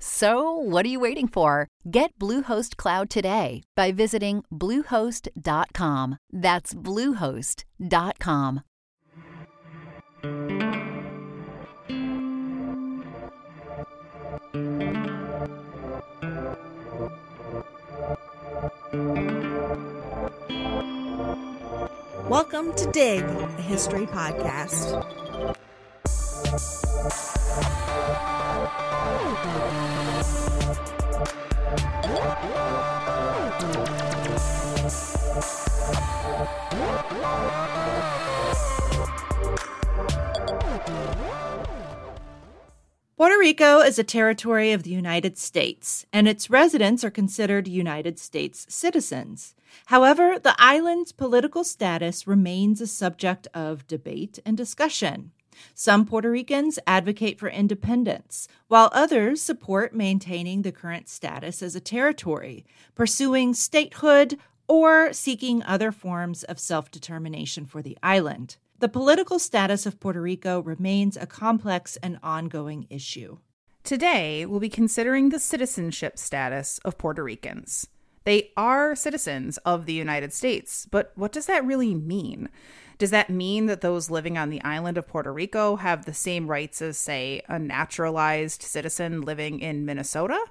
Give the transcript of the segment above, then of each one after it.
So, what are you waiting for? Get Bluehost Cloud today by visiting Bluehost.com. That's Bluehost.com. Welcome to Dig, a history podcast. Puerto Rico is a territory of the United States, and its residents are considered United States citizens. However, the island's political status remains a subject of debate and discussion. Some Puerto Ricans advocate for independence, while others support maintaining the current status as a territory, pursuing statehood, or seeking other forms of self determination for the island. The political status of Puerto Rico remains a complex and ongoing issue. Today, we'll be considering the citizenship status of Puerto Ricans. They are citizens of the United States, but what does that really mean? Does that mean that those living on the island of Puerto Rico have the same rights as, say, a naturalized citizen living in Minnesota?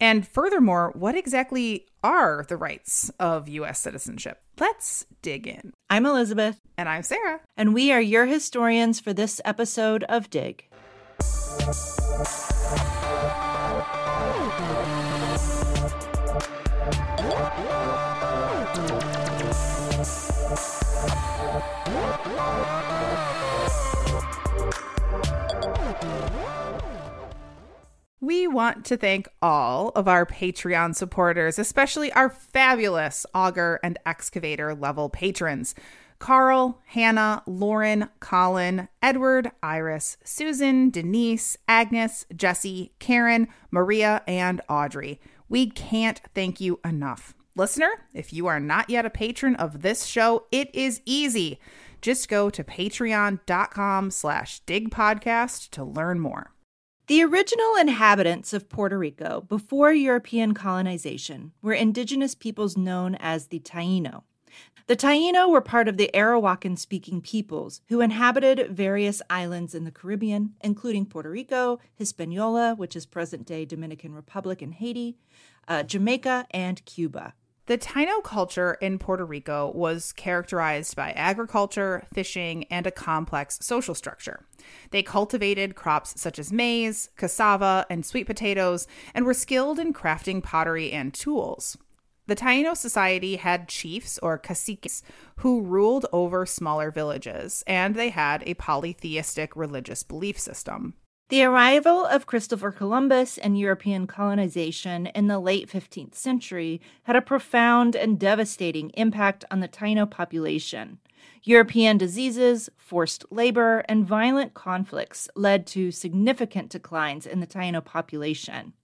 And furthermore, what exactly are the rights of U.S. citizenship? Let's dig in. I'm Elizabeth. And I'm Sarah. And we are your historians for this episode of Dig. We want to thank all of our Patreon supporters, especially our fabulous auger and excavator level patrons. Carl, Hannah, Lauren, Colin, Edward, Iris, Susan, Denise, Agnes, Jesse, Karen, Maria, and Audrey. We can't thank you enough. Listener, if you are not yet a patron of this show, it is easy. Just go to patreon.com slash digpodcast to learn more. The original inhabitants of Puerto Rico before European colonization were indigenous peoples known as the Taino. The Taino were part of the Arawakan speaking peoples who inhabited various islands in the Caribbean, including Puerto Rico, Hispaniola, which is present day Dominican Republic and Haiti, uh, Jamaica, and Cuba. The Taino culture in Puerto Rico was characterized by agriculture, fishing, and a complex social structure. They cultivated crops such as maize, cassava, and sweet potatoes, and were skilled in crafting pottery and tools. The Taino society had chiefs or caciques who ruled over smaller villages, and they had a polytheistic religious belief system. The arrival of Christopher Columbus and European colonization in the late 15th century had a profound and devastating impact on the Taino population. European diseases, forced labor, and violent conflicts led to significant declines in the Taino population.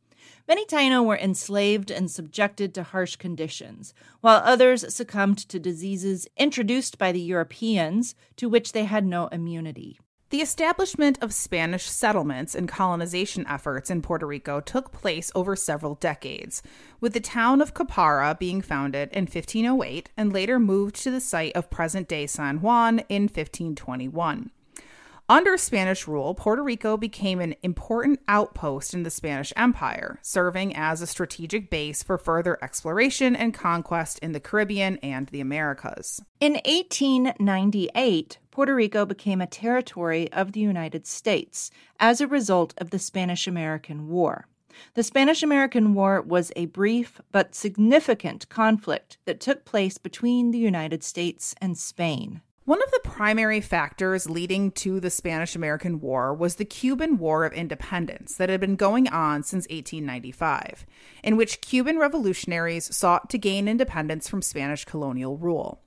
Many Taino were enslaved and subjected to harsh conditions, while others succumbed to diseases introduced by the Europeans to which they had no immunity. The establishment of Spanish settlements and colonization efforts in Puerto Rico took place over several decades, with the town of Caparra being founded in 1508 and later moved to the site of present day San Juan in 1521. Under Spanish rule, Puerto Rico became an important outpost in the Spanish Empire, serving as a strategic base for further exploration and conquest in the Caribbean and the Americas. In 1898, Puerto Rico became a territory of the United States as a result of the Spanish American War. The Spanish American War was a brief but significant conflict that took place between the United States and Spain. One of the primary factors leading to the Spanish American War was the Cuban War of Independence that had been going on since 1895, in which Cuban revolutionaries sought to gain independence from Spanish colonial rule.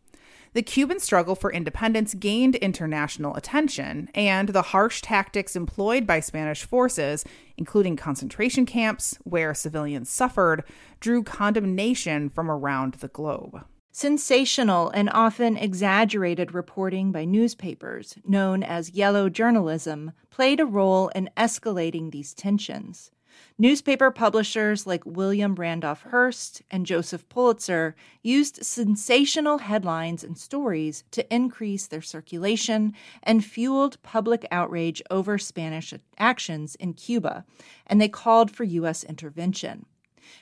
The Cuban struggle for independence gained international attention, and the harsh tactics employed by Spanish forces, including concentration camps where civilians suffered, drew condemnation from around the globe. Sensational and often exaggerated reporting by newspapers, known as yellow journalism, played a role in escalating these tensions. Newspaper publishers like William Randolph Hearst and Joseph Pulitzer used sensational headlines and stories to increase their circulation and fueled public outrage over Spanish actions in Cuba, and they called for U.S. intervention.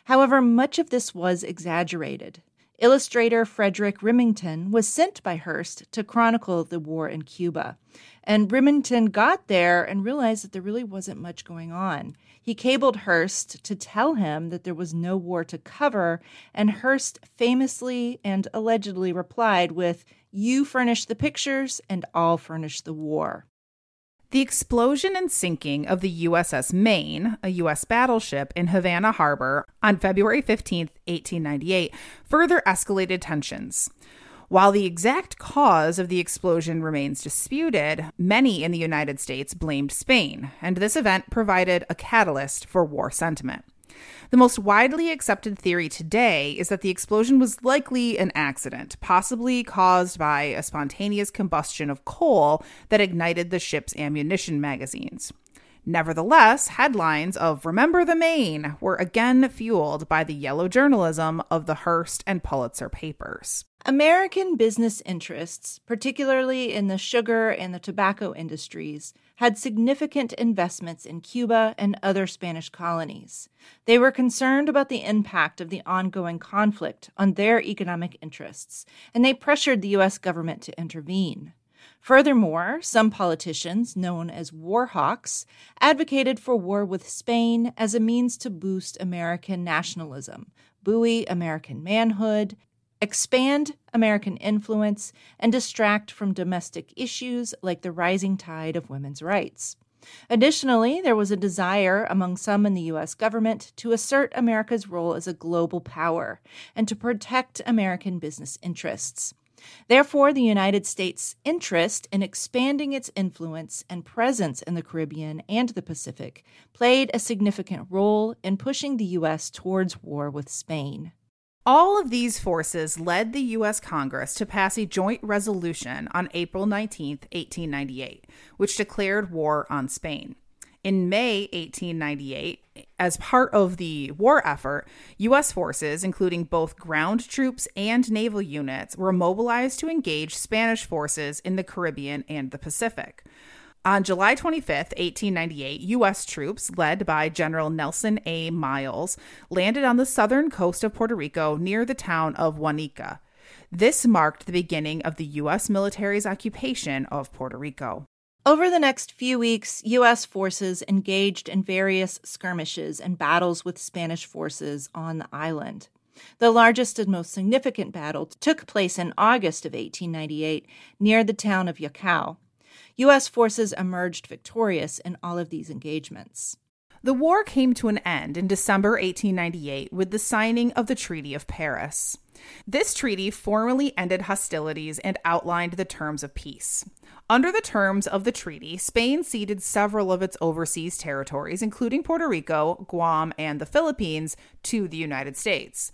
However, much of this was exaggerated. Illustrator Frederic Remington was sent by Hearst to chronicle the war in Cuba. And Remington got there and realized that there really wasn't much going on. He cabled Hearst to tell him that there was no war to cover, and Hearst famously and allegedly replied with, You furnish the pictures, and I'll furnish the war. The explosion and sinking of the USS Maine, a U.S. battleship in Havana Harbor, on February 15, 1898, further escalated tensions. While the exact cause of the explosion remains disputed, many in the United States blamed Spain, and this event provided a catalyst for war sentiment. The most widely accepted theory today is that the explosion was likely an accident, possibly caused by a spontaneous combustion of coal that ignited the ship's ammunition magazines. Nevertheless, headlines of Remember the Maine were again fueled by the yellow journalism of the Hearst and Pulitzer papers. American business interests, particularly in the sugar and the tobacco industries, had significant investments in Cuba and other Spanish colonies. They were concerned about the impact of the ongoing conflict on their economic interests, and they pressured the U.S. government to intervene. Furthermore, some politicians, known as war hawks, advocated for war with Spain as a means to boost American nationalism, buoy American manhood, expand American influence, and distract from domestic issues like the rising tide of women's rights. Additionally, there was a desire among some in the U.S. government to assert America's role as a global power and to protect American business interests. Therefore, the United States' interest in expanding its influence and presence in the Caribbean and the Pacific played a significant role in pushing the U.S. towards war with Spain. All of these forces led the U.S. Congress to pass a joint resolution on April 19, 1898, which declared war on Spain. In May 1898, as part of the war effort, U.S. forces, including both ground troops and naval units, were mobilized to engage Spanish forces in the Caribbean and the Pacific. On July 25th, 1898, U.S. troops, led by General Nelson A. Miles, landed on the southern coast of Puerto Rico near the town of Guánica. This marked the beginning of the U.S. military's occupation of Puerto Rico. Over the next few weeks, U.S. forces engaged in various skirmishes and battles with Spanish forces on the island. The largest and most significant battle took place in August of 1898 near the town of Yauco. U.S. forces emerged victorious in all of these engagements. The war came to an end in December 1898 with the signing of the Treaty of Paris. This treaty formally ended hostilities and outlined the terms of peace. Under the terms of the treaty, Spain ceded several of its overseas territories, including Puerto Rico, Guam, and the Philippines, to the United States.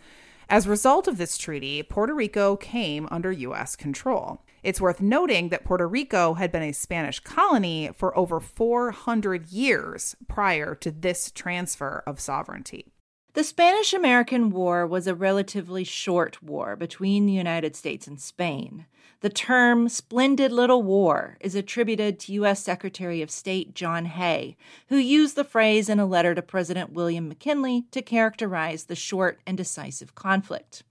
As a result of this treaty, Puerto Rico came under U.S. control. It's worth noting that Puerto Rico had been a Spanish colony for over 400 years prior to this transfer of sovereignty. The Spanish American War was a relatively short war between the United States and Spain. The term splendid little war is attributed to U.S. Secretary of State John Hay, who used the phrase in a letter to President William McKinley to characterize the short and decisive conflict.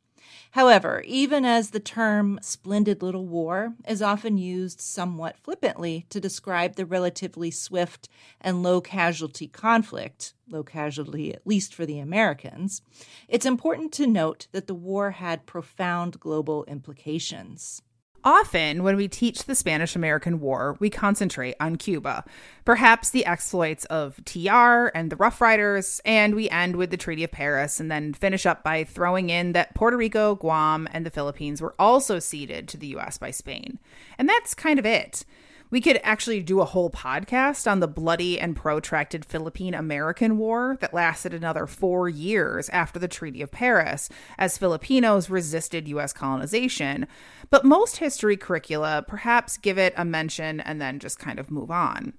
However, even as the term splendid little war is often used somewhat flippantly to describe the relatively swift and low casualty conflict, low casualty at least for the Americans, it's important to note that the war had profound global implications. Often, when we teach the Spanish American War, we concentrate on Cuba, perhaps the exploits of TR and the Rough Riders, and we end with the Treaty of Paris and then finish up by throwing in that Puerto Rico, Guam, and the Philippines were also ceded to the US by Spain. And that's kind of it. We could actually do a whole podcast on the bloody and protracted Philippine American War that lasted another four years after the Treaty of Paris, as Filipinos resisted U.S. colonization. But most history curricula perhaps give it a mention and then just kind of move on.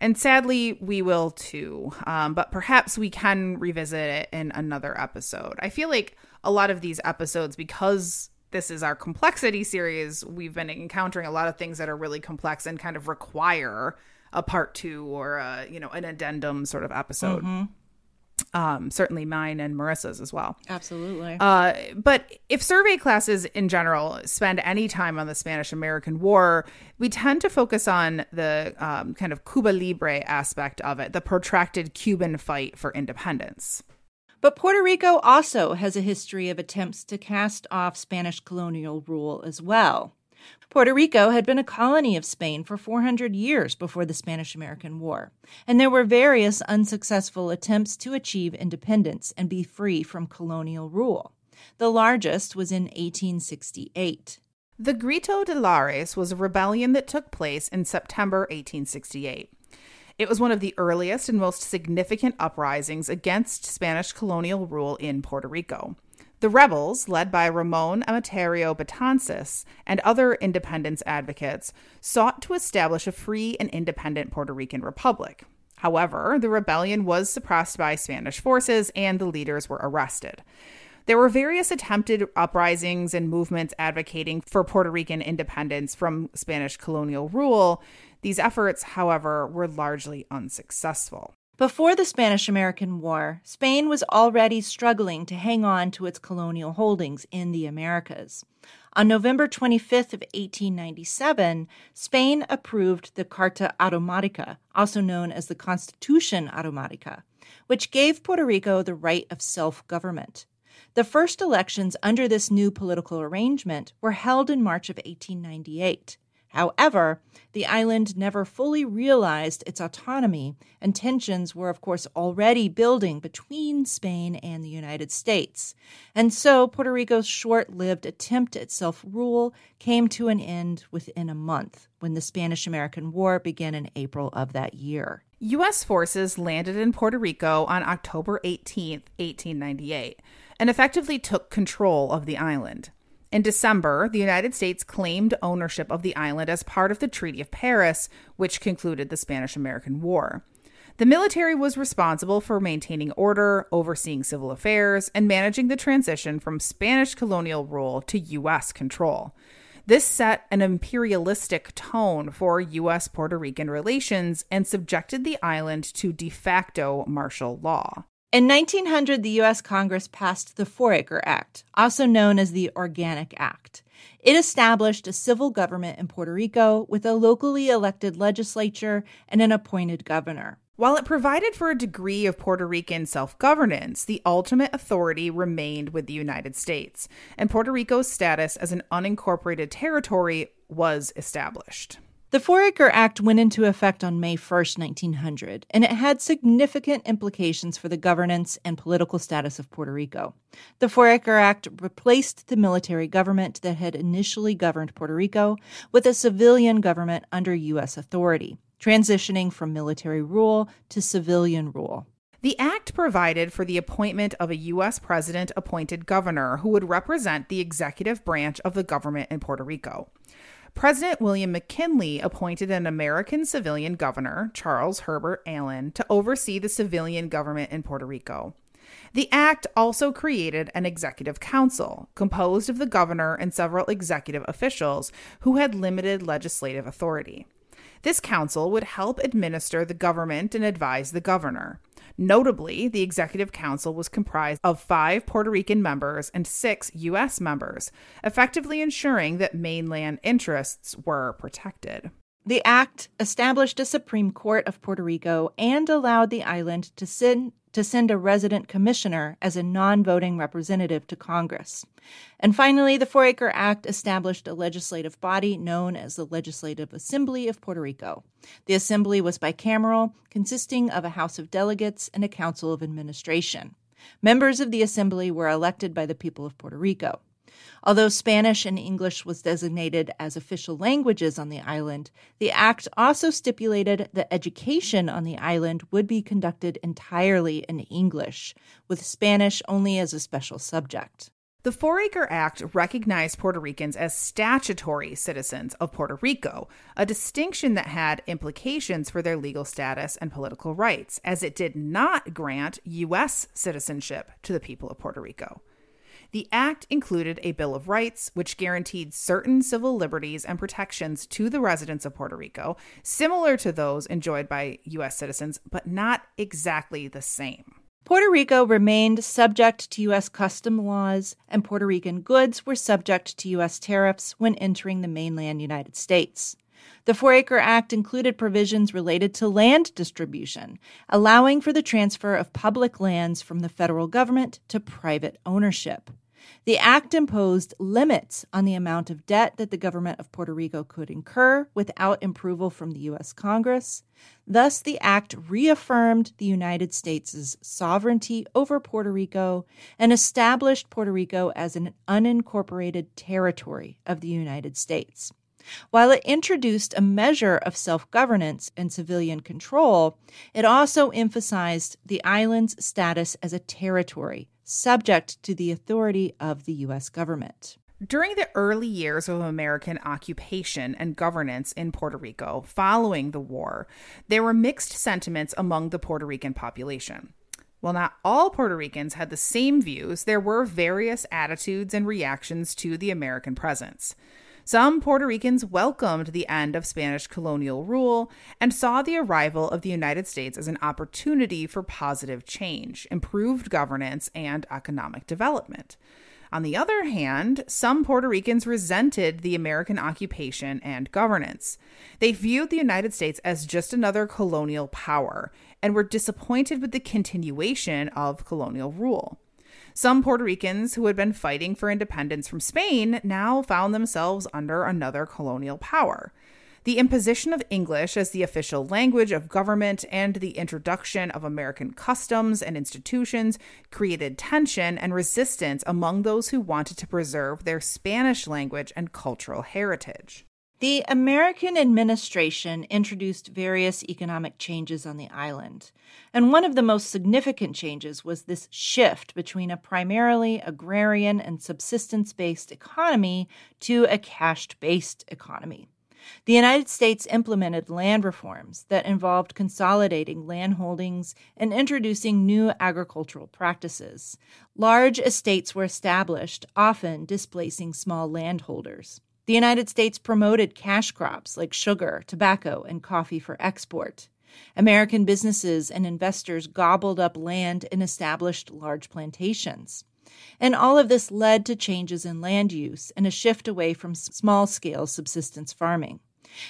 And sadly, we will too. Um, but perhaps we can revisit it in another episode. I feel like a lot of these episodes, because this is our complexity series, we've been encountering a lot of things that are really complex and kind of require a part two or a, you know an addendum sort of episode. Mm-hmm. Um, certainly mine and Marissa's as well. Absolutely. Uh, but if survey classes in general spend any time on the Spanish American War, we tend to focus on the um, kind of Cuba Libre aspect of it, the protracted Cuban fight for independence. But Puerto Rico also has a history of attempts to cast off Spanish colonial rule as well. Puerto Rico had been a colony of Spain for 400 years before the Spanish American War, and there were various unsuccessful attempts to achieve independence and be free from colonial rule. The largest was in 1868. The Grito de Lares was a rebellion that took place in September 1868. It was one of the earliest and most significant uprisings against Spanish colonial rule in Puerto Rico. The rebels, led by Ramon Emeterio Betances and other independence advocates, sought to establish a free and independent Puerto Rican republic. However, the rebellion was suppressed by Spanish forces and the leaders were arrested. There were various attempted uprisings and movements advocating for Puerto Rican independence from Spanish colonial rule, these efforts, however, were largely unsuccessful. Before the Spanish American War, Spain was already struggling to hang on to its colonial holdings in the Americas. On November 25th of 1897, Spain approved the Carta Autonómica, also known as the Constitution Automatica, which gave Puerto Rico the right of self-government. The first elections under this new political arrangement were held in March of 1898. However, the island never fully realized its autonomy, and tensions were, of course, already building between Spain and the United States. And so Puerto Rico's short lived attempt at self rule came to an end within a month when the Spanish American War began in April of that year. U.S. forces landed in Puerto Rico on October 18, 1898, and effectively took control of the island. In December, the United States claimed ownership of the island as part of the Treaty of Paris, which concluded the Spanish American War. The military was responsible for maintaining order, overseeing civil affairs, and managing the transition from Spanish colonial rule to U.S. control. This set an imperialistic tone for U.S. Puerto Rican relations and subjected the island to de facto martial law. In 1900, the U.S. Congress passed the Foraker Act, also known as the Organic Act. It established a civil government in Puerto Rico with a locally elected legislature and an appointed governor. While it provided for a degree of Puerto Rican self governance, the ultimate authority remained with the United States, and Puerto Rico's status as an unincorporated territory was established. The Foraker Act went into effect on May 1, 1900, and it had significant implications for the governance and political status of Puerto Rico. The Foraker Act replaced the military government that had initially governed Puerto Rico with a civilian government under U.S. authority, transitioning from military rule to civilian rule. The act provided for the appointment of a U.S. president appointed governor who would represent the executive branch of the government in Puerto Rico. President William McKinley appointed an American civilian governor, Charles Herbert Allen, to oversee the civilian government in Puerto Rico. The act also created an executive council composed of the governor and several executive officials who had limited legislative authority. This council would help administer the government and advise the governor. Notably, the Executive Council was comprised of five Puerto Rican members and six U.S. members, effectively ensuring that mainland interests were protected. The act established a Supreme Court of Puerto Rico and allowed the island to send, to send a resident commissioner as a non voting representative to Congress. And finally, the Foraker Act established a legislative body known as the Legislative Assembly of Puerto Rico. The assembly was bicameral, consisting of a House of Delegates and a Council of Administration. Members of the assembly were elected by the people of Puerto Rico. Although Spanish and English was designated as official languages on the island, the act also stipulated that education on the island would be conducted entirely in English, with Spanish only as a special subject. The Foraker Act recognized Puerto Ricans as statutory citizens of Puerto Rico, a distinction that had implications for their legal status and political rights, as it did not grant U.S. citizenship to the people of Puerto Rico. The act included a Bill of Rights, which guaranteed certain civil liberties and protections to the residents of Puerto Rico, similar to those enjoyed by U.S. citizens, but not exactly the same. Puerto Rico remained subject to U.S. custom laws, and Puerto Rican goods were subject to U.S. tariffs when entering the mainland United States. The Foraker Act included provisions related to land distribution, allowing for the transfer of public lands from the federal government to private ownership. The act imposed limits on the amount of debt that the government of Puerto Rico could incur without approval from the U.S. Congress. Thus, the act reaffirmed the United States' sovereignty over Puerto Rico and established Puerto Rico as an unincorporated territory of the United States. While it introduced a measure of self governance and civilian control, it also emphasized the island's status as a territory subject to the authority of the U.S. government. During the early years of American occupation and governance in Puerto Rico following the war, there were mixed sentiments among the Puerto Rican population. While not all Puerto Ricans had the same views, there were various attitudes and reactions to the American presence. Some Puerto Ricans welcomed the end of Spanish colonial rule and saw the arrival of the United States as an opportunity for positive change, improved governance, and economic development. On the other hand, some Puerto Ricans resented the American occupation and governance. They viewed the United States as just another colonial power and were disappointed with the continuation of colonial rule. Some Puerto Ricans who had been fighting for independence from Spain now found themselves under another colonial power. The imposition of English as the official language of government and the introduction of American customs and institutions created tension and resistance among those who wanted to preserve their Spanish language and cultural heritage. The American administration introduced various economic changes on the island, and one of the most significant changes was this shift between a primarily agrarian and subsistence based economy to a cash based economy. The United States implemented land reforms that involved consolidating land holdings and introducing new agricultural practices. Large estates were established, often displacing small landholders. The United States promoted cash crops like sugar, tobacco, and coffee for export. American businesses and investors gobbled up land and established large plantations. And all of this led to changes in land use and a shift away from small scale subsistence farming.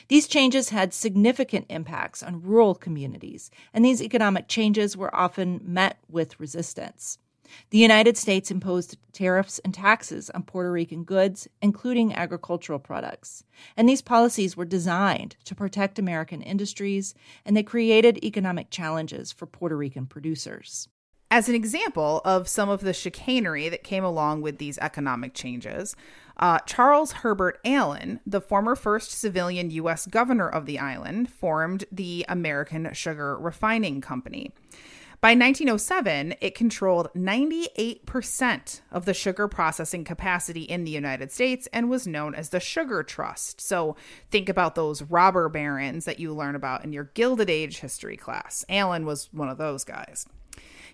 These changes had significant impacts on rural communities, and these economic changes were often met with resistance. The United States imposed tariffs and taxes on Puerto Rican goods, including agricultural products. And these policies were designed to protect American industries, and they created economic challenges for Puerto Rican producers. As an example of some of the chicanery that came along with these economic changes, uh, Charles Herbert Allen, the former first civilian U.S. governor of the island, formed the American Sugar Refining Company. By 1907, it controlled 98% of the sugar processing capacity in the United States and was known as the Sugar Trust. So think about those robber barons that you learn about in your Gilded Age history class. Allen was one of those guys.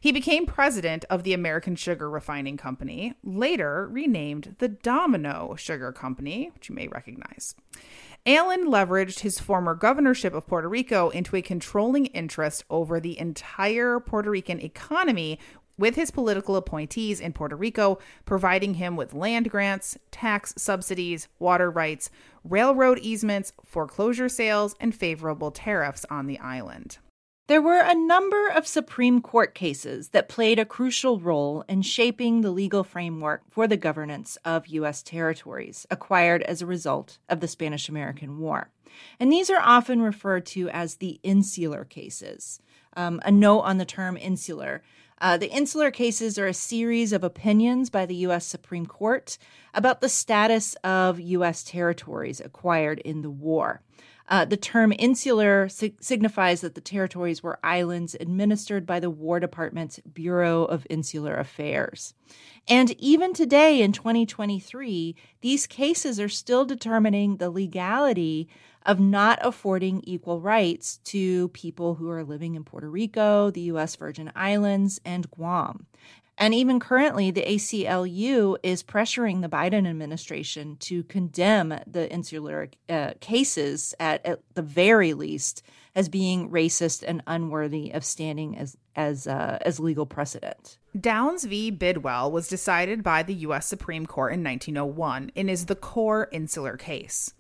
He became president of the American Sugar Refining Company, later renamed the Domino Sugar Company, which you may recognize. Allen leveraged his former governorship of Puerto Rico into a controlling interest over the entire Puerto Rican economy with his political appointees in Puerto Rico, providing him with land grants, tax subsidies, water rights, railroad easements, foreclosure sales, and favorable tariffs on the island. There were a number of Supreme Court cases that played a crucial role in shaping the legal framework for the governance of U.S. territories acquired as a result of the Spanish American War. And these are often referred to as the insular cases. Um, a note on the term insular. Uh, the insular cases are a series of opinions by the U.S. Supreme Court about the status of U.S. territories acquired in the war. Uh, the term insular sig- signifies that the territories were islands administered by the War Department's Bureau of Insular Affairs. And even today in 2023, these cases are still determining the legality of not affording equal rights to people who are living in Puerto Rico, the U.S. Virgin Islands, and Guam. And even currently, the ACLU is pressuring the Biden administration to condemn the insular uh, cases at, at, the very least as being racist and unworthy of standing as as uh, as legal precedent. Downes v. Bidwell was decided by the U.S. Supreme Court in 1901 and is the core insular case.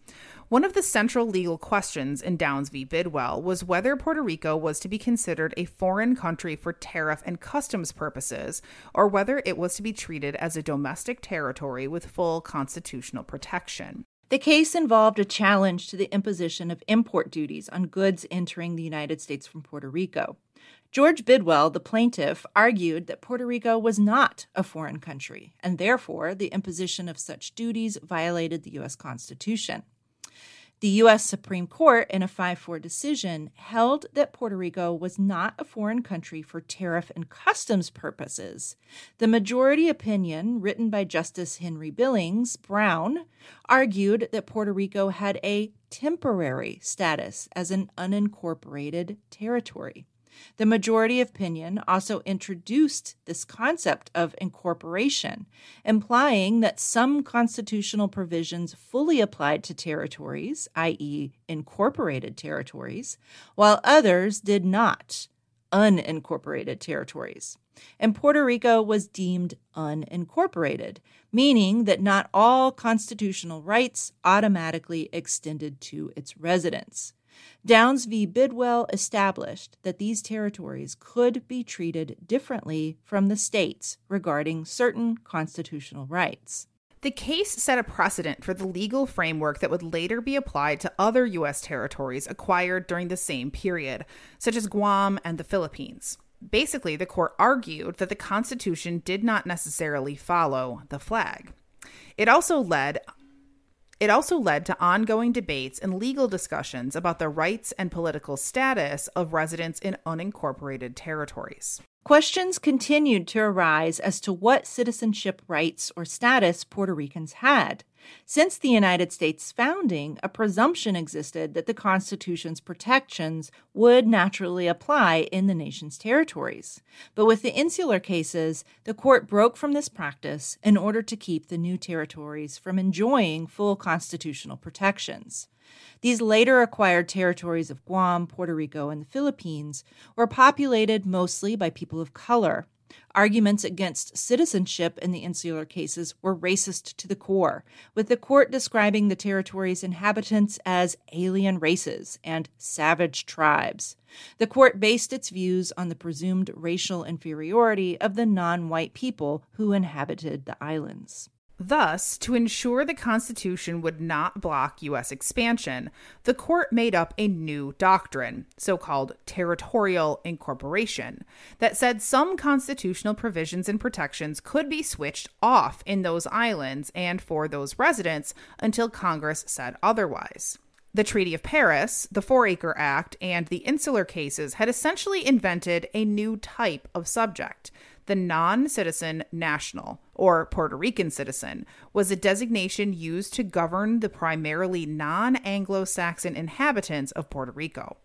One of the central legal questions in Downes v. Bidwell was whether Puerto Rico was to be considered a foreign country for tariff and customs purposes, or whether it was to be treated as a domestic territory with full constitutional protection. The case involved a challenge to the imposition of import duties on goods entering the United States from Puerto Rico. George Bidwell, the plaintiff, argued that Puerto Rico was not a foreign country, and therefore the imposition of such duties violated the U.S. Constitution. The U.S. Supreme Court, in a 5 4 decision, held that Puerto Rico was not a foreign country for tariff and customs purposes. The majority opinion, written by Justice Henry Billings Brown, argued that Puerto Rico had a temporary status as an unincorporated territory. The majority opinion also introduced this concept of incorporation, implying that some constitutional provisions fully applied to territories, i.e., incorporated territories, while others did not, unincorporated territories. And Puerto Rico was deemed unincorporated, meaning that not all constitutional rights automatically extended to its residents. Downes v. Bidwell established that these territories could be treated differently from the states regarding certain constitutional rights. The case set a precedent for the legal framework that would later be applied to other U.S. territories acquired during the same period, such as Guam and the Philippines. Basically, the court argued that the Constitution did not necessarily follow the flag. It also led it also led to ongoing debates and legal discussions about the rights and political status of residents in unincorporated territories. Questions continued to arise as to what citizenship rights or status Puerto Ricans had. Since the United States founding, a presumption existed that the Constitution's protections would naturally apply in the nation's territories. But with the insular cases, the court broke from this practice in order to keep the new territories from enjoying full constitutional protections. These later acquired territories of Guam, Puerto Rico, and the Philippines were populated mostly by people of color Arguments against citizenship in the insular cases were racist to the core, with the court describing the territory's inhabitants as alien races and savage tribes. The court based its views on the presumed racial inferiority of the non white people who inhabited the islands. Thus, to ensure the Constitution would not block U.S. expansion, the court made up a new doctrine, so called territorial incorporation, that said some constitutional provisions and protections could be switched off in those islands and for those residents until Congress said otherwise. The Treaty of Paris, the Foraker Act, and the insular cases had essentially invented a new type of subject the non citizen national, or Puerto Rican citizen, was a designation used to govern the primarily non Anglo Saxon inhabitants of Puerto Rico.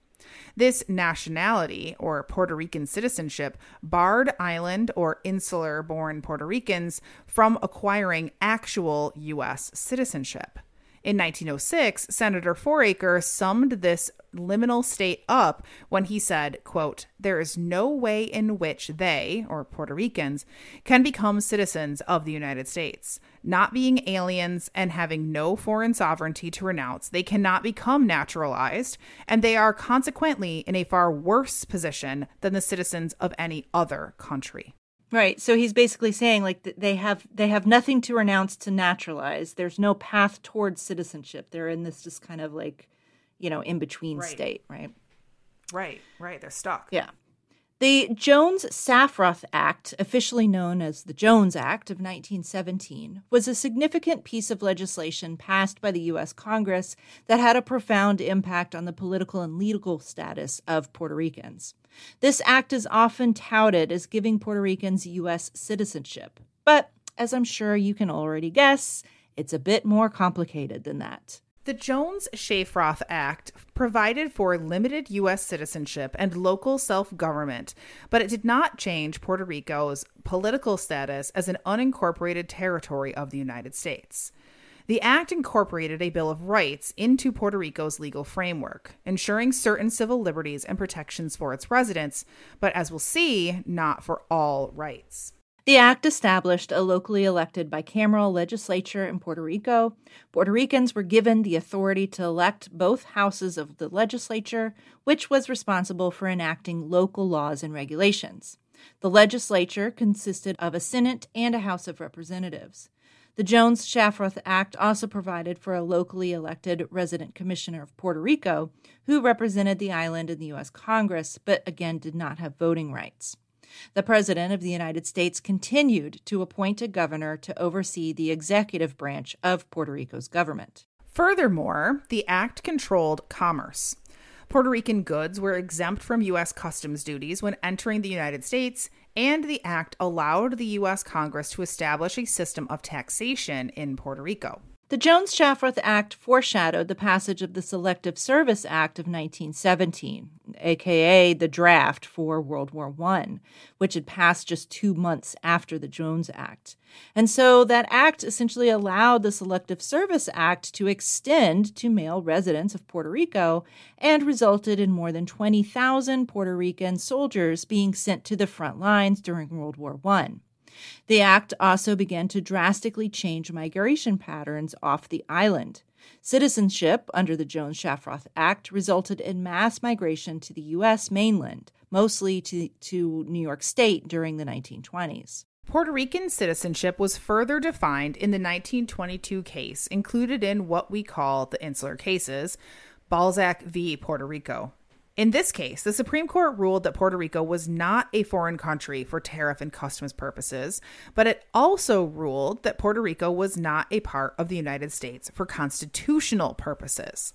This nationality, or Puerto Rican citizenship, barred island or insular born Puerto Ricans from acquiring actual U.S. citizenship. In 1906, Senator Foraker summed this liminal state up when he said, quote, "There is no way in which they, or Puerto Ricans, can become citizens of the United States. Not being aliens and having no foreign sovereignty to renounce, they cannot become naturalized, and they are consequently in a far worse position than the citizens of any other country." Right. So he's basically saying like they have they have nothing to renounce to naturalize. There's no path towards citizenship. They're in this just kind of like, you know, in between Right. state, right? Right, right. They're stuck. Yeah. The Jones Shafroth Act, officially known as the Jones Act of 1917, was a significant piece of legislation passed by the U.S. Congress that had a profound impact on the political and legal status of Puerto Ricans. This act is often touted as giving Puerto Ricans U.S. citizenship, but as I'm sure you can already guess, it's a bit more complicated than that. The Jones Shafroth Act provided for limited U.S. citizenship and local self government, but it did not change Puerto Rico's political status as an unincorporated territory of the United States. The act incorporated a Bill of Rights into Puerto Rico's legal framework, ensuring certain civil liberties and protections for its residents, but as we'll see, not for all rights. The act established a locally elected bicameral legislature in Puerto Rico. Puerto Ricans were given the authority to elect both houses of the legislature, which was responsible for enacting local laws and regulations. The legislature consisted of a Senate and a House of Representatives. The Jones Shafroth Act also provided for a locally elected resident commissioner of Puerto Rico who represented the island in the U.S. Congress, but again did not have voting rights. The President of the United States continued to appoint a governor to oversee the executive branch of Puerto Rico's government. Furthermore, the act controlled commerce. Puerto Rican goods were exempt from U.S. customs duties when entering the United States, and the act allowed the U.S. Congress to establish a system of taxation in Puerto Rico. The Jones Shafroth Act foreshadowed the passage of the Selective Service Act of 1917, aka the draft for World War I, which had passed just two months after the Jones Act. And so that act essentially allowed the Selective Service Act to extend to male residents of Puerto Rico and resulted in more than 20,000 Puerto Rican soldiers being sent to the front lines during World War I. The act also began to drastically change migration patterns off the island. Citizenship under the Jones Shafroth Act resulted in mass migration to the U.S. mainland, mostly to, to New York State during the 1920s. Puerto Rican citizenship was further defined in the 1922 case included in what we call the insular cases, Balzac v. Puerto Rico. In this case, the Supreme Court ruled that Puerto Rico was not a foreign country for tariff and customs purposes, but it also ruled that Puerto Rico was not a part of the United States for constitutional purposes.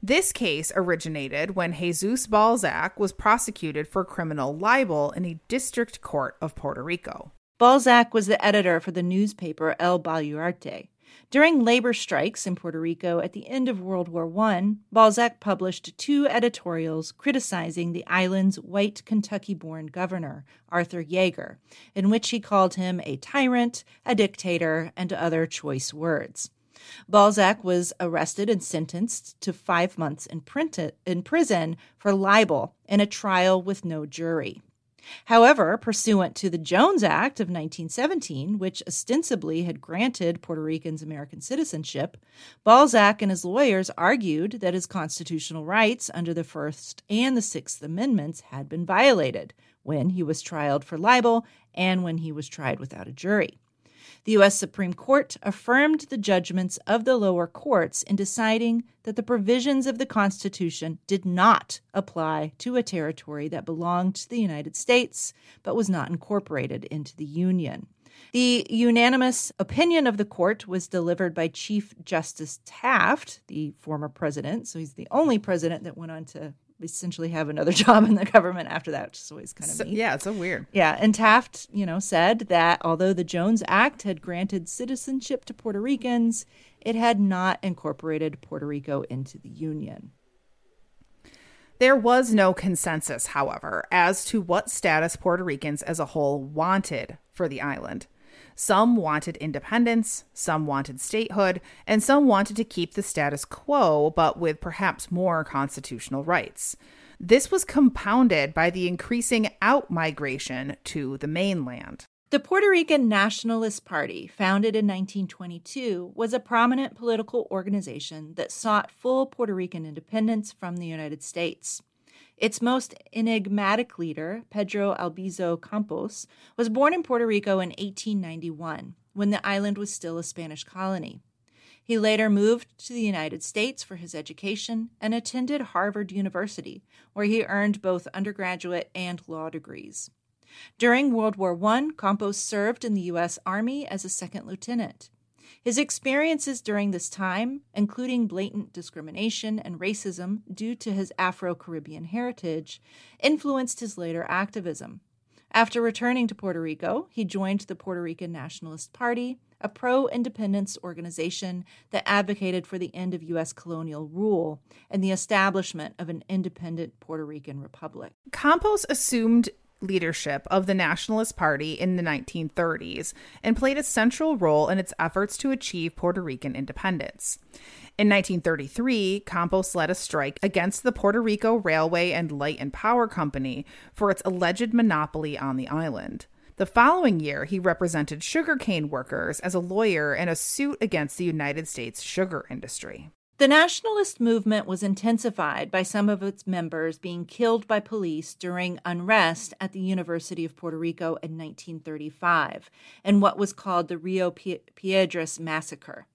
This case originated when Jesus Balzac was prosecuted for criminal libel in a district court of Puerto Rico. Balzac was the editor for the newspaper El Baluarte. During labor strikes in Puerto Rico at the end of World War I, Balzac published two editorials criticizing the island's white Kentucky born governor, Arthur Yeager, in which he called him a tyrant, a dictator, and other choice words. Balzac was arrested and sentenced to five months in, prison for libel in a trial with no jury. However, pursuant to the Jones Act of 1917, which ostensibly had granted Puerto Ricans American citizenship, Balzac and his lawyers argued that his constitutional rights under the First and the Sixth Amendments had been violated when he was tried for libel and when he was tried without a jury. The U.S. Supreme Court affirmed the judgments of the lower courts in deciding that the provisions of the Constitution did not apply to a territory that belonged to the United States but was not incorporated into the Union. The unanimous opinion of the court was delivered by Chief Justice Taft, the former president. So he's the only president that went on to essentially have another job in the government after that, which is always kind of So, neat. yeah, it's so weird. Yeah, and Taft, you know, said that although the Jones Act had granted citizenship to Puerto Ricans, it had not incorporated Puerto Rico into the Union. There was no consensus, however, as to what status Puerto Ricans as a whole wanted for the island. Some wanted independence, some wanted statehood, and some wanted to keep the status quo, but with perhaps more constitutional rights. This was compounded by the increasing out migration to the mainland. The Puerto Rican Nationalist Party, founded in 1922, was a prominent political organization that sought full Puerto Rican independence from the United States. Its most enigmatic leader, Pedro Albizu Campos, was born in Puerto Rico in 1891, when the island was still a Spanish colony. He later moved to the United States for his education and attended Harvard University, where he earned both undergraduate and law degrees. During World War I, Campos served in the U.S. Army as a second lieutenant. His experiences during this time, including blatant discrimination and racism due to his Afro Caribbean heritage, influenced his later activism. After returning to Puerto Rico, he joined the Puerto Rican Nationalist Party, a pro independence organization that advocated for the end of U.S. colonial rule and the establishment of an independent Puerto Rican republic. Campos assumed leadership of the Nationalist Party in the 1930s and played a central role in its efforts to achieve Puerto Rican independence. In 1933, Campos led a strike against the Puerto Rico Railway and Light and Power Company for its alleged monopoly on the island. The following year, he represented sugarcane workers as a lawyer in a suit against the United States sugar industry. The nationalist movement was intensified by some of its members being killed by police during unrest at the University of Puerto Rico in 1935 in what was called the Rio Piedras Massacre.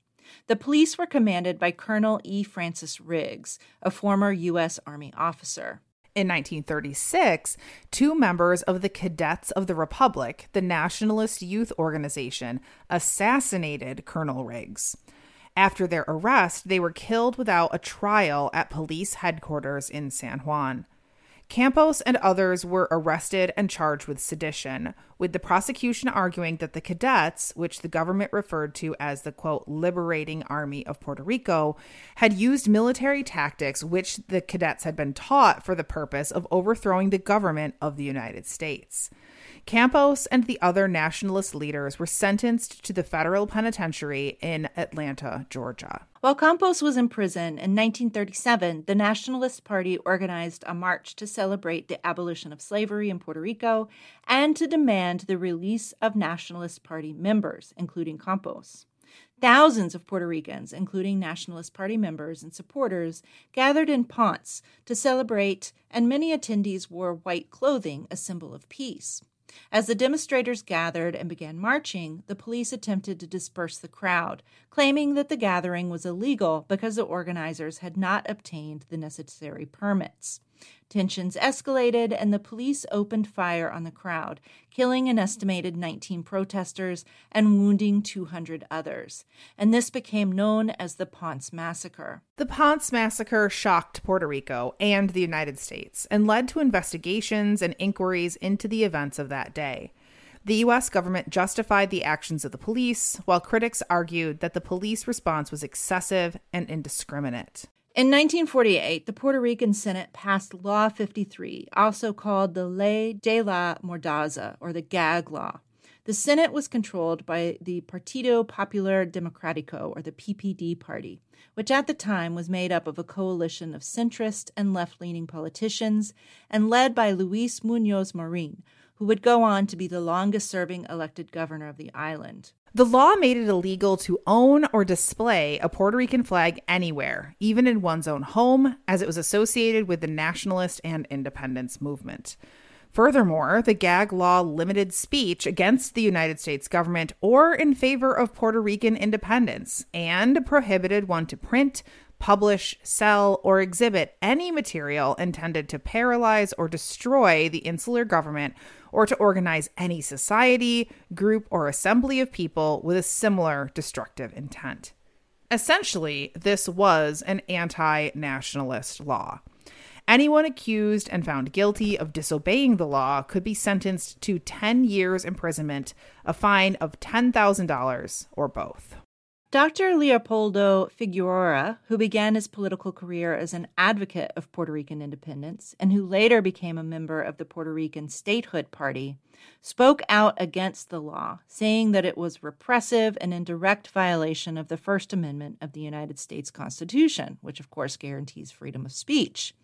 The police were commanded by Colonel E. Francis Riggs, a former U.S. Army officer. In 1936, two members of the Cadets of the Republic, the Nationalist Youth Organization, assassinated Colonel Riggs. After their arrest, they were killed without a trial at police headquarters in San Juan. Campos and others were arrested and charged with sedition, with the prosecution arguing that the cadets, which the government referred to as the quote, liberating army of Puerto Rico, had used military tactics which the cadets had been taught for the purpose of overthrowing the government of the United States. Campos and the other nationalist leaders were sentenced to the federal penitentiary in Atlanta, Georgia. While Campos was in prison in 1937, the Nationalist Party organized a march to celebrate the abolition of slavery in Puerto Rico and to demand the release of Nationalist Party members, including Campos. Thousands of Puerto Ricans, including Nationalist Party members and supporters, gathered in Ponce to celebrate, and many attendees wore white clothing, a symbol of peace. As the demonstrators gathered and began marching, the police attempted to disperse the crowd, claiming that the gathering was illegal because the organizers had not obtained the necessary permits. Tensions escalated and the police opened fire on the crowd, killing an estimated 19 protesters and wounding 200 others. And this became known as the Ponce Massacre. The Ponce Massacre shocked Puerto Rico and the United States and led to investigations and inquiries into the events of that day. The U.S. government justified the actions of the police, while critics argued that the police response was excessive and indiscriminate. In 1948, the Puerto Rican Senate passed Law 53, also called the Ley de la Mordaza, or the gag law. The Senate was controlled by the Partido Popular Democrático, or the PPD party, which at the time was made up of a coalition of centrist and left leaning politicians and led by Luis Munoz Marin, who would go on to be the longest serving elected governor of the island. The law made it illegal to own or display a Puerto Rican flag anywhere, even in one's own home, as it was associated with the nationalist and independence movement. Furthermore, the gag law limited speech against the United States government or in favor of Puerto Rican independence and prohibited one to print, publish, sell, or exhibit any material intended to paralyze or destroy the insular government or to organize any society, group, or assembly of people with a similar destructive intent. Essentially, this was an anti nationalist law. Anyone accused and found guilty of disobeying the law could be sentenced to 10 years imprisonment, a fine of $10,000, or both. Dr. Leopoldo Figueroa, who began his political career as an advocate of Puerto Rican independence and who later became a member of the Puerto Rican Statehood Party, spoke out against the law, saying that it was repressive and in direct violation of the First Amendment of the United States Constitution, which of course guarantees freedom of speech.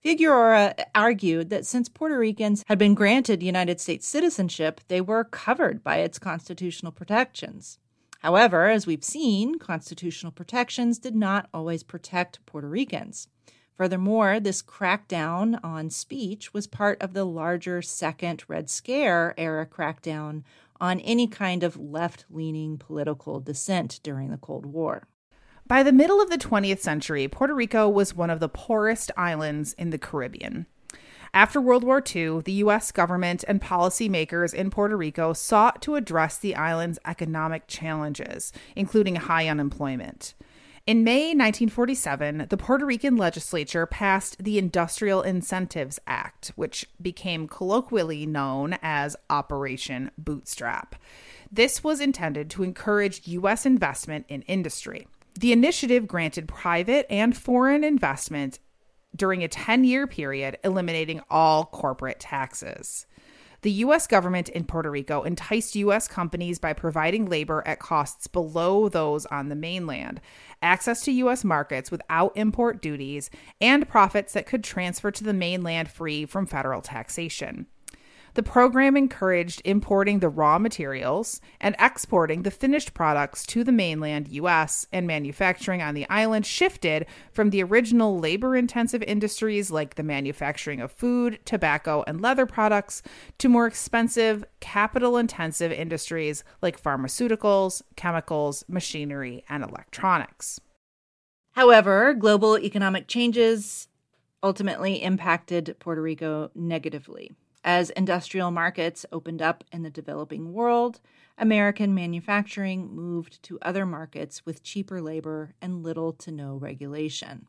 Figueroa argued that since Puerto Ricans had been granted United States citizenship, they were covered by its constitutional protections. However, as we've seen, constitutional protections did not always protect Puerto Ricans. Furthermore, this crackdown on speech was part of the larger Second Red Scare era crackdown on any kind of left leaning political dissent during the Cold War. By the middle of the 20th century, Puerto Rico was one of the poorest islands in the Caribbean. After World War II, the U.S. government and policymakers in Puerto Rico sought to address the island's economic challenges, including high unemployment. In May 1947, the Puerto Rican legislature passed the Industrial Incentives Act, which became colloquially known as Operation Bootstrap. This was intended to encourage U.S. investment in industry. The initiative granted private and foreign investment during a 10 year period, eliminating all corporate taxes. The U.S. government in Puerto Rico enticed U.S. companies by providing labor at costs below those on the mainland, access to U.S. markets without import duties, and profits that could transfer to the mainland free from federal taxation. The program encouraged importing the raw materials and exporting the finished products to the mainland US, and manufacturing on the island shifted from the original labor intensive industries like the manufacturing of food, tobacco, and leather products to more expensive, capital intensive industries like pharmaceuticals, chemicals, machinery, and electronics. However, global economic changes ultimately impacted Puerto Rico negatively. As industrial markets opened up in the developing world, American manufacturing moved to other markets with cheaper labor and little to no regulation.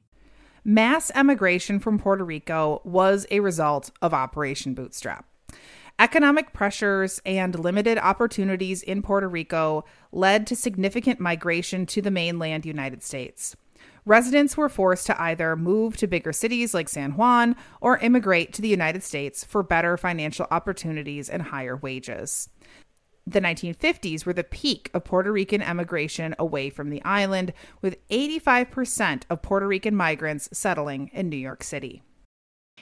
Mass emigration from Puerto Rico was a result of Operation Bootstrap. Economic pressures and limited opportunities in Puerto Rico led to significant migration to the mainland United States residents were forced to either move to bigger cities like San Juan or immigrate to the United States for better financial opportunities and higher wages. The 1950s were the peak of Puerto Rican emigration away from the island, with 85% of Puerto Rican migrants settling in New York City.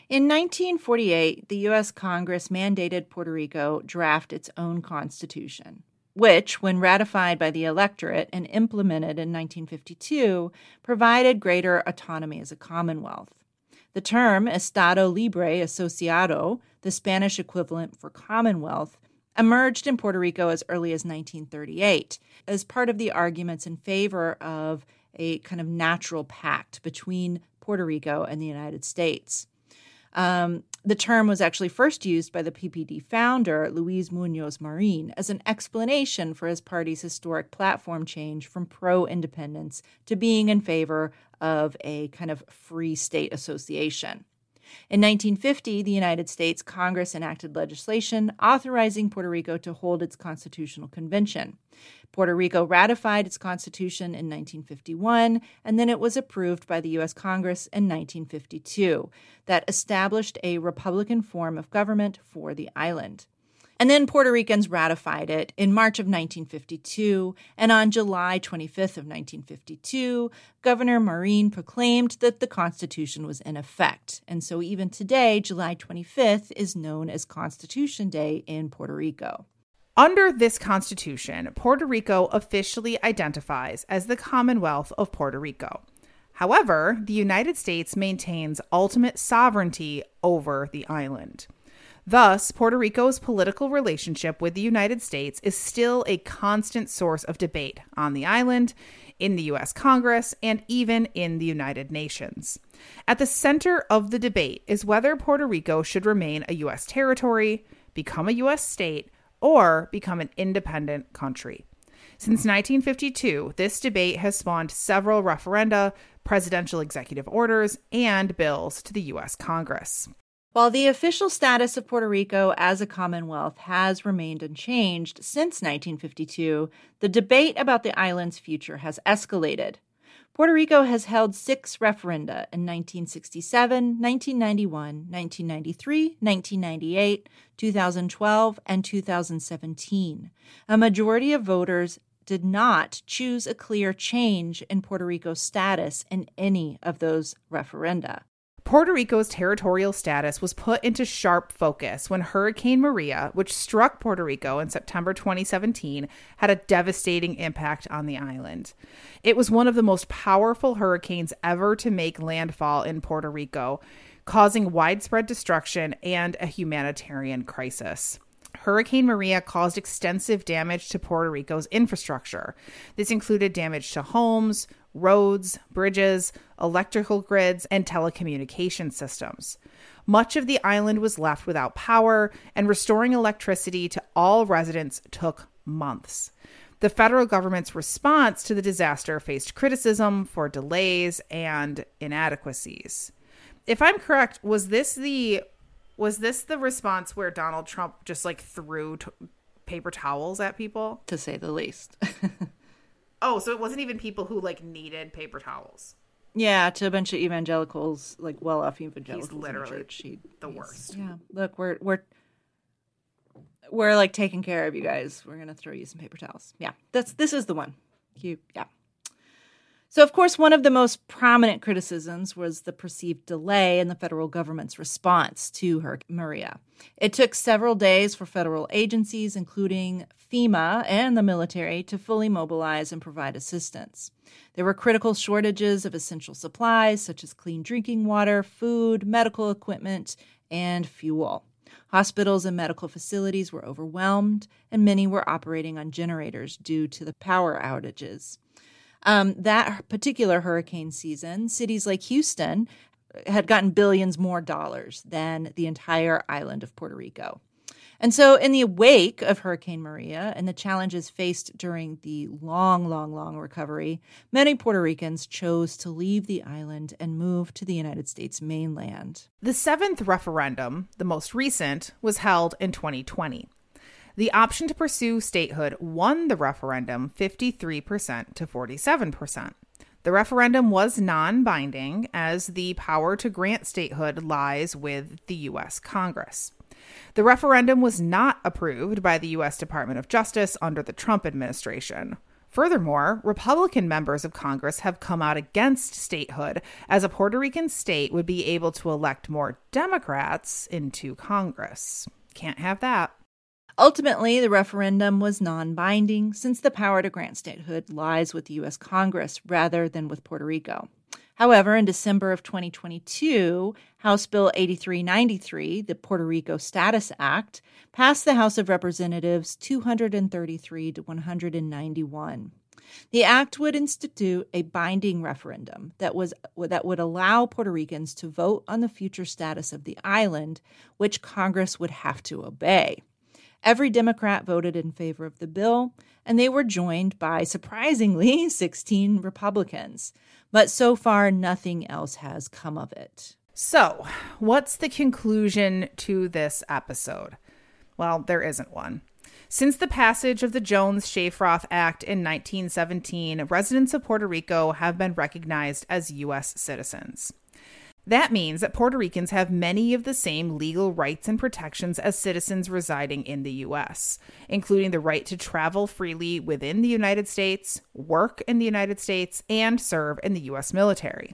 In 1948, the U.S. Congress mandated Puerto Rico draft its own constitution which, when ratified by the electorate and implemented in 1952, provided greater autonomy as a commonwealth. The term Estado Libre Asociado, the Spanish equivalent for Commonwealth, emerged in Puerto Rico as early as 1938 as part of the arguments in favor of a kind of natural pact between Puerto Rico and the United States. Um, the term was actually first used by the PPD founder, Luis Munoz Marin, as an explanation for his party's historic platform change from pro independence to being in favor of a kind of free state association. In 1950, the United States Congress enacted legislation authorizing Puerto Rico to hold its constitutional convention. Puerto Rico ratified its constitution in 1951, and then it was approved by the U.S. Congress in 1952, that established a Republican form of government for the island. And then Puerto Ricans ratified it in March of 1952, and on July 25th of 1952, Governor Marin proclaimed that the Constitution was in effect. And so even today, July 25th is known as Constitution Day in Puerto Rico. Under this constitution, Puerto Rico officially identifies as the Commonwealth of Puerto Rico. However, the United States maintains ultimate sovereignty over the island. Thus, Puerto Rico's political relationship with the United States is still a constant source of debate on the island, in the US Congress, and even in the United Nations. At the center of the debate is whether Puerto Rico should remain a US territory, become a US state, or become an independent country. Since 1952, this debate has spawned several referenda, presidential executive orders, and bills to the U.S. Congress. While the official status of Puerto Rico as a Commonwealth has remained unchanged since 1952, the debate about the island's future has escalated. Puerto Rico has held six referenda in 1967, 1991, 1993, 1998, 2012, and 2017. A majority of voters did not choose a clear change in Puerto Rico's status in any of those referenda. Puerto Rico's territorial status was put into sharp focus when Hurricane Maria, which struck Puerto Rico in September 2017, had a devastating impact on the island. It was one of the most powerful hurricanes ever to make landfall in Puerto Rico, causing widespread destruction and a humanitarian crisis. Hurricane Maria caused extensive damage to Puerto Rico's infrastructure. This included damage to homes, roads, bridges, electrical grids, and telecommunication systems. Much of the island was left without power, and restoring electricity to all residents took months. The federal government's response to the disaster faced criticism for delays and inadequacies. If I'm correct, was this the was this the response where Donald Trump just like threw t- paper towels at people? To say the least. oh, so it wasn't even people who like needed paper towels. Yeah, to a bunch of evangelicals, like well-off evangelicals. He's literally church. He, the worst. Yeah, look, we're we're we're like taking care of you guys. We're gonna throw you some paper towels. Yeah, that's this is the one. You, yeah. So, of course, one of the most prominent criticisms was the perceived delay in the federal government's response to Hurricane Maria. It took several days for federal agencies, including FEMA and the military, to fully mobilize and provide assistance. There were critical shortages of essential supplies such as clean drinking water, food, medical equipment, and fuel. Hospitals and medical facilities were overwhelmed, and many were operating on generators due to the power outages. Um, that particular hurricane season, cities like Houston had gotten billions more dollars than the entire island of Puerto Rico. And so, in the wake of Hurricane Maria and the challenges faced during the long, long, long recovery, many Puerto Ricans chose to leave the island and move to the United States mainland. The seventh referendum, the most recent, was held in 2020. The option to pursue statehood won the referendum 53% to 47%. The referendum was non binding, as the power to grant statehood lies with the U.S. Congress. The referendum was not approved by the U.S. Department of Justice under the Trump administration. Furthermore, Republican members of Congress have come out against statehood, as a Puerto Rican state would be able to elect more Democrats into Congress. Can't have that. Ultimately, the referendum was non binding since the power to grant statehood lies with the U.S. Congress rather than with Puerto Rico. However, in December of 2022, House Bill 8393, the Puerto Rico Status Act, passed the House of Representatives 233 to 191. The act would institute a binding referendum that was that would allow Puerto Ricans to vote on the future status of the island, which Congress would have to obey. Every Democrat voted in favor of the bill, and they were joined by, surprisingly, 16 Republicans. But so far, nothing else has come of it. So, what's the conclusion to this episode? Well, there isn't one. Since the passage of the Jones Shafroth Act in 1917, residents of Puerto Rico have been recognized as U.S. citizens. That means that Puerto Ricans have many of the same legal rights and protections as citizens residing in the U.S., including the right to travel freely within the United States, work in the United States, and serve in the U.S. military.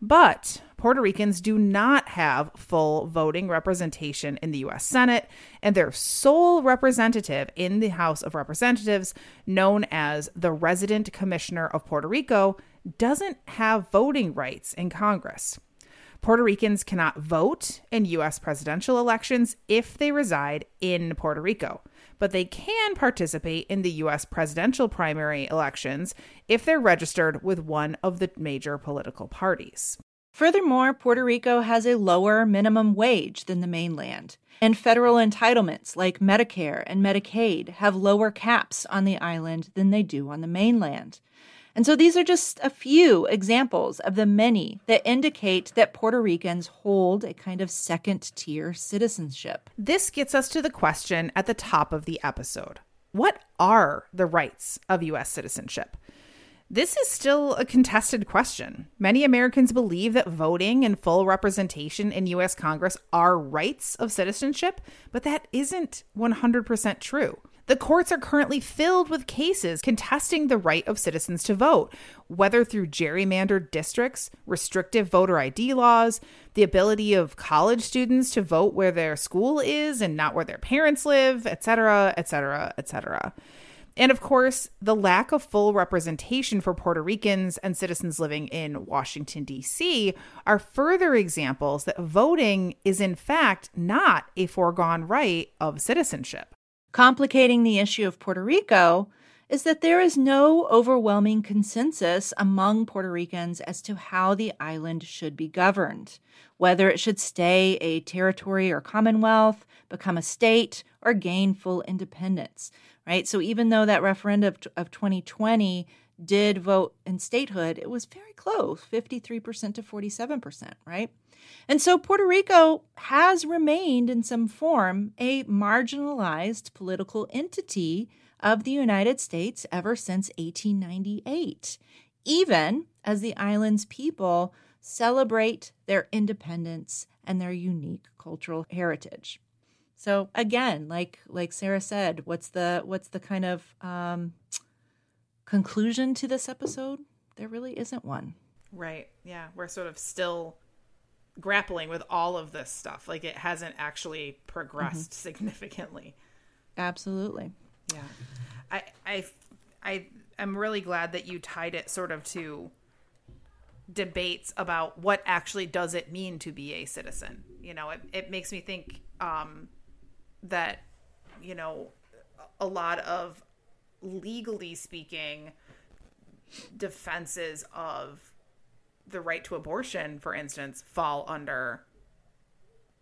But Puerto Ricans do not have full voting representation in the U.S. Senate, and their sole representative in the House of Representatives, known as the Resident Commissioner of Puerto Rico, doesn't have voting rights in Congress. Puerto Ricans cannot vote in U.S. presidential elections if they reside in Puerto Rico, but they can participate in the U.S. presidential primary elections if they're registered with one of the major political parties. Furthermore, Puerto Rico has a lower minimum wage than the mainland, and federal entitlements like Medicare and Medicaid have lower caps on the island than they do on the mainland. And so these are just a few examples of the many that indicate that Puerto Ricans hold a kind of second tier citizenship. This gets us to the question at the top of the episode What are the rights of U.S. citizenship? This is still a contested question. Many Americans believe that voting and full representation in U.S. Congress are rights of citizenship, but that isn't 100% true. The courts are currently filled with cases contesting the right of citizens to vote, whether through gerrymandered districts, restrictive voter ID laws, the ability of college students to vote where their school is and not where their parents live, etc., etc., etc. And of course, the lack of full representation for Puerto Ricans and citizens living in Washington, D.C. are further examples that voting is, in fact, not a foregone right of citizenship. Complicating the issue of Puerto Rico is that there is no overwhelming consensus among Puerto Ricans as to how the island should be governed, whether it should stay a territory or commonwealth, become a state, or gain full independence, right? So even though that referendum of 2020 did vote in statehood, it was very close 53% to 47%, right? And so Puerto Rico has remained in some form a marginalized political entity of the United States ever since 1898, even as the island's people celebrate their independence and their unique cultural heritage. So again, like like Sarah said, what's the what's the kind of um, conclusion to this episode? There really isn't one. Right. Yeah, we're sort of still grappling with all of this stuff. Like it hasn't actually progressed mm-hmm. significantly. Absolutely. Yeah. I I I am really glad that you tied it sort of to debates about what actually does it mean to be a citizen. You know, it, it makes me think um, that, you know, a lot of legally speaking defenses of the right to abortion, for instance, fall under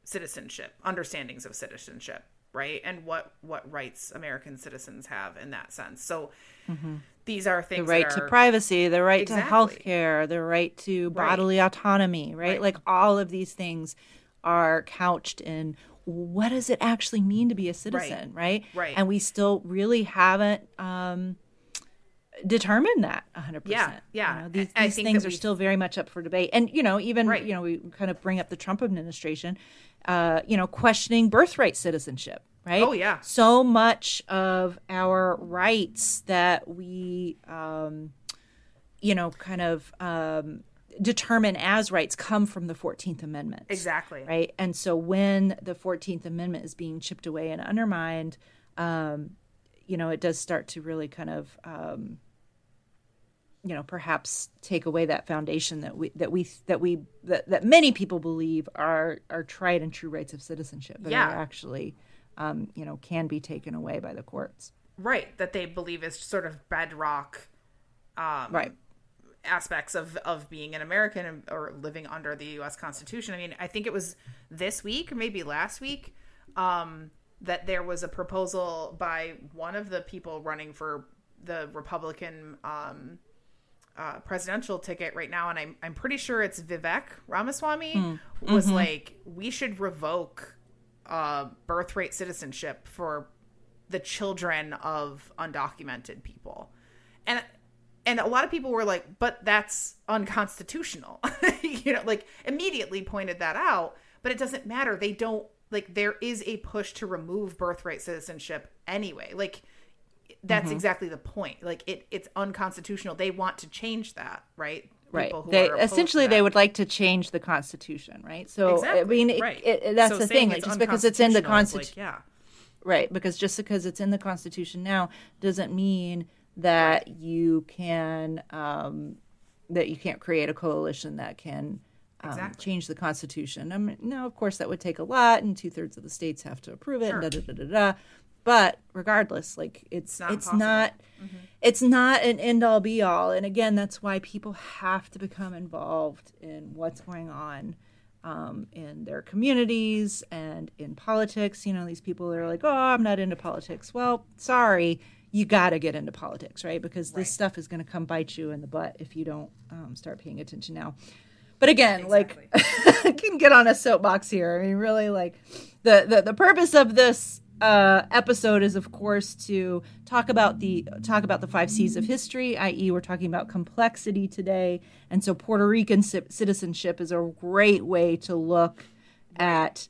citizenship, understandings of citizenship, right? And what what rights American citizens have in that sense. So mm-hmm. these are things the right are, to privacy, the right exactly. to health care, the right to bodily right. autonomy, right? right? Like all of these things are couched in what does it actually mean to be a citizen, right? Right. right. And we still really haven't um, determine that 100%. Yeah. Yeah. You know, these, these things are still very much up for debate. And, you know, even, right. you know, we kind of bring up the Trump administration, uh, you know, questioning birthright citizenship, right? Oh, yeah. So much of our rights that we, um, you know, kind of um, determine as rights come from the 14th Amendment. Exactly. Right. And so when the 14th Amendment is being chipped away and undermined, um, you know, it does start to really kind of, um, you know, perhaps take away that foundation that we that we that we that, that many people believe are are tried and true rights of citizenship, but yeah. are actually, um, you know, can be taken away by the courts. Right, that they believe is sort of bedrock, um, right aspects of of being an American or living under the U.S. Constitution. I mean, I think it was this week or maybe last week. Um, that there was a proposal by one of the people running for the Republican um, uh, presidential ticket right now, and I'm I'm pretty sure it's Vivek Ramaswamy mm. was mm-hmm. like, we should revoke uh, birthright citizenship for the children of undocumented people, and and a lot of people were like, but that's unconstitutional, you know, like immediately pointed that out. But it doesn't matter; they don't like there is a push to remove birthright citizenship anyway. Like that's mm-hmm. exactly the point. Like it it's unconstitutional. They want to change that, right? right. They essentially they would like to change the constitution, right? So exactly. I mean, it, right. it, that's so the thing. Like, just because it's in the constitution, like, yeah, right? Because just because it's in the constitution now doesn't mean that you can um, that you can't create a coalition that can um, exactly. change the Constitution. I mean, no, of course, that would take a lot, and two thirds of the states have to approve it. Sure. da, da, da, da, da. But regardless, like it's it's not, it's not mm-hmm. it's not an end all be all. And again, that's why people have to become involved in what's going on um, in their communities and in politics. You know, these people are like, oh, I'm not into politics. Well, sorry, you got to get into politics, right? Because this right. stuff is going to come bite you in the butt if you don't um, start paying attention now. But again, exactly. like I can get on a soapbox here. I mean, really, like the the, the purpose of this uh, episode is, of course, to talk about the talk about the five C's of history, i.e., we're talking about complexity today, and so Puerto Rican c- citizenship is a great way to look at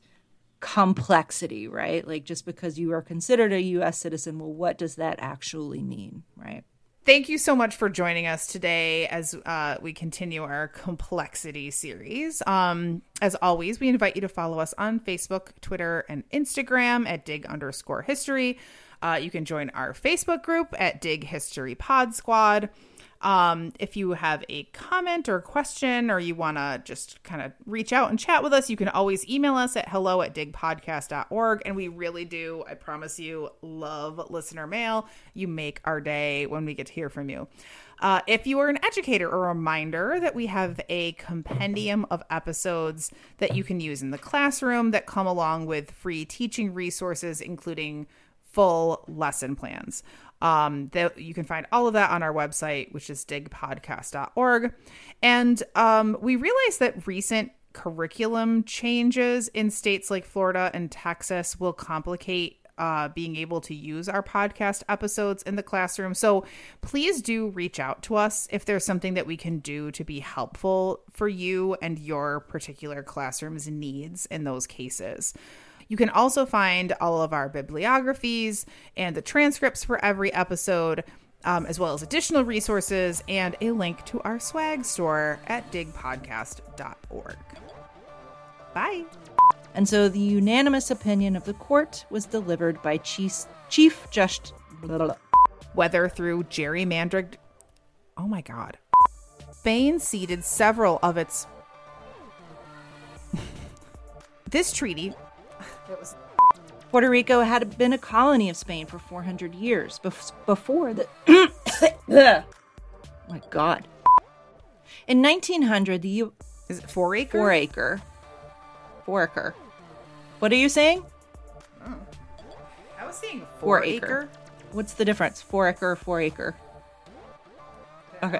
complexity, right? Like just because you are considered a U.S. citizen, well, what does that actually mean, right? Thank you so much for joining us today as uh, we continue our complexity series. Um, as always, we invite you to follow us on Facebook, Twitter, and Instagram at dig underscore history. Uh, you can join our Facebook group at Dig History Pod Squad. Um, if you have a comment or question, or you want to just kind of reach out and chat with us, you can always email us at hello at digpodcast.org. And we really do, I promise you, love listener mail. You make our day when we get to hear from you. Uh, if you are an educator, a reminder that we have a compendium of episodes that you can use in the classroom that come along with free teaching resources, including full lesson plans. Um, that you can find all of that on our website, which is digpodcast.org. And um, we realized that recent curriculum changes in states like Florida and Texas will complicate uh, being able to use our podcast episodes in the classroom. So please do reach out to us if there's something that we can do to be helpful for you and your particular classroom's needs in those cases. You can also find all of our bibliographies and the transcripts for every episode, um, as well as additional resources and a link to our swag store at digpodcast.org. Bye. And so the unanimous opinion of the court was delivered by Chief, Chief Just. Whether through gerrymandered. Oh my God. Spain ceded several of its. this treaty it was Puerto Rico had been a colony of Spain for 400 years before the. oh my God. In 1900, the U. Is it four acre? Four acre. Four acre. What are you saying? Oh. I was saying four, four acre. acre. What's the difference? Four acre, four acre. Okay.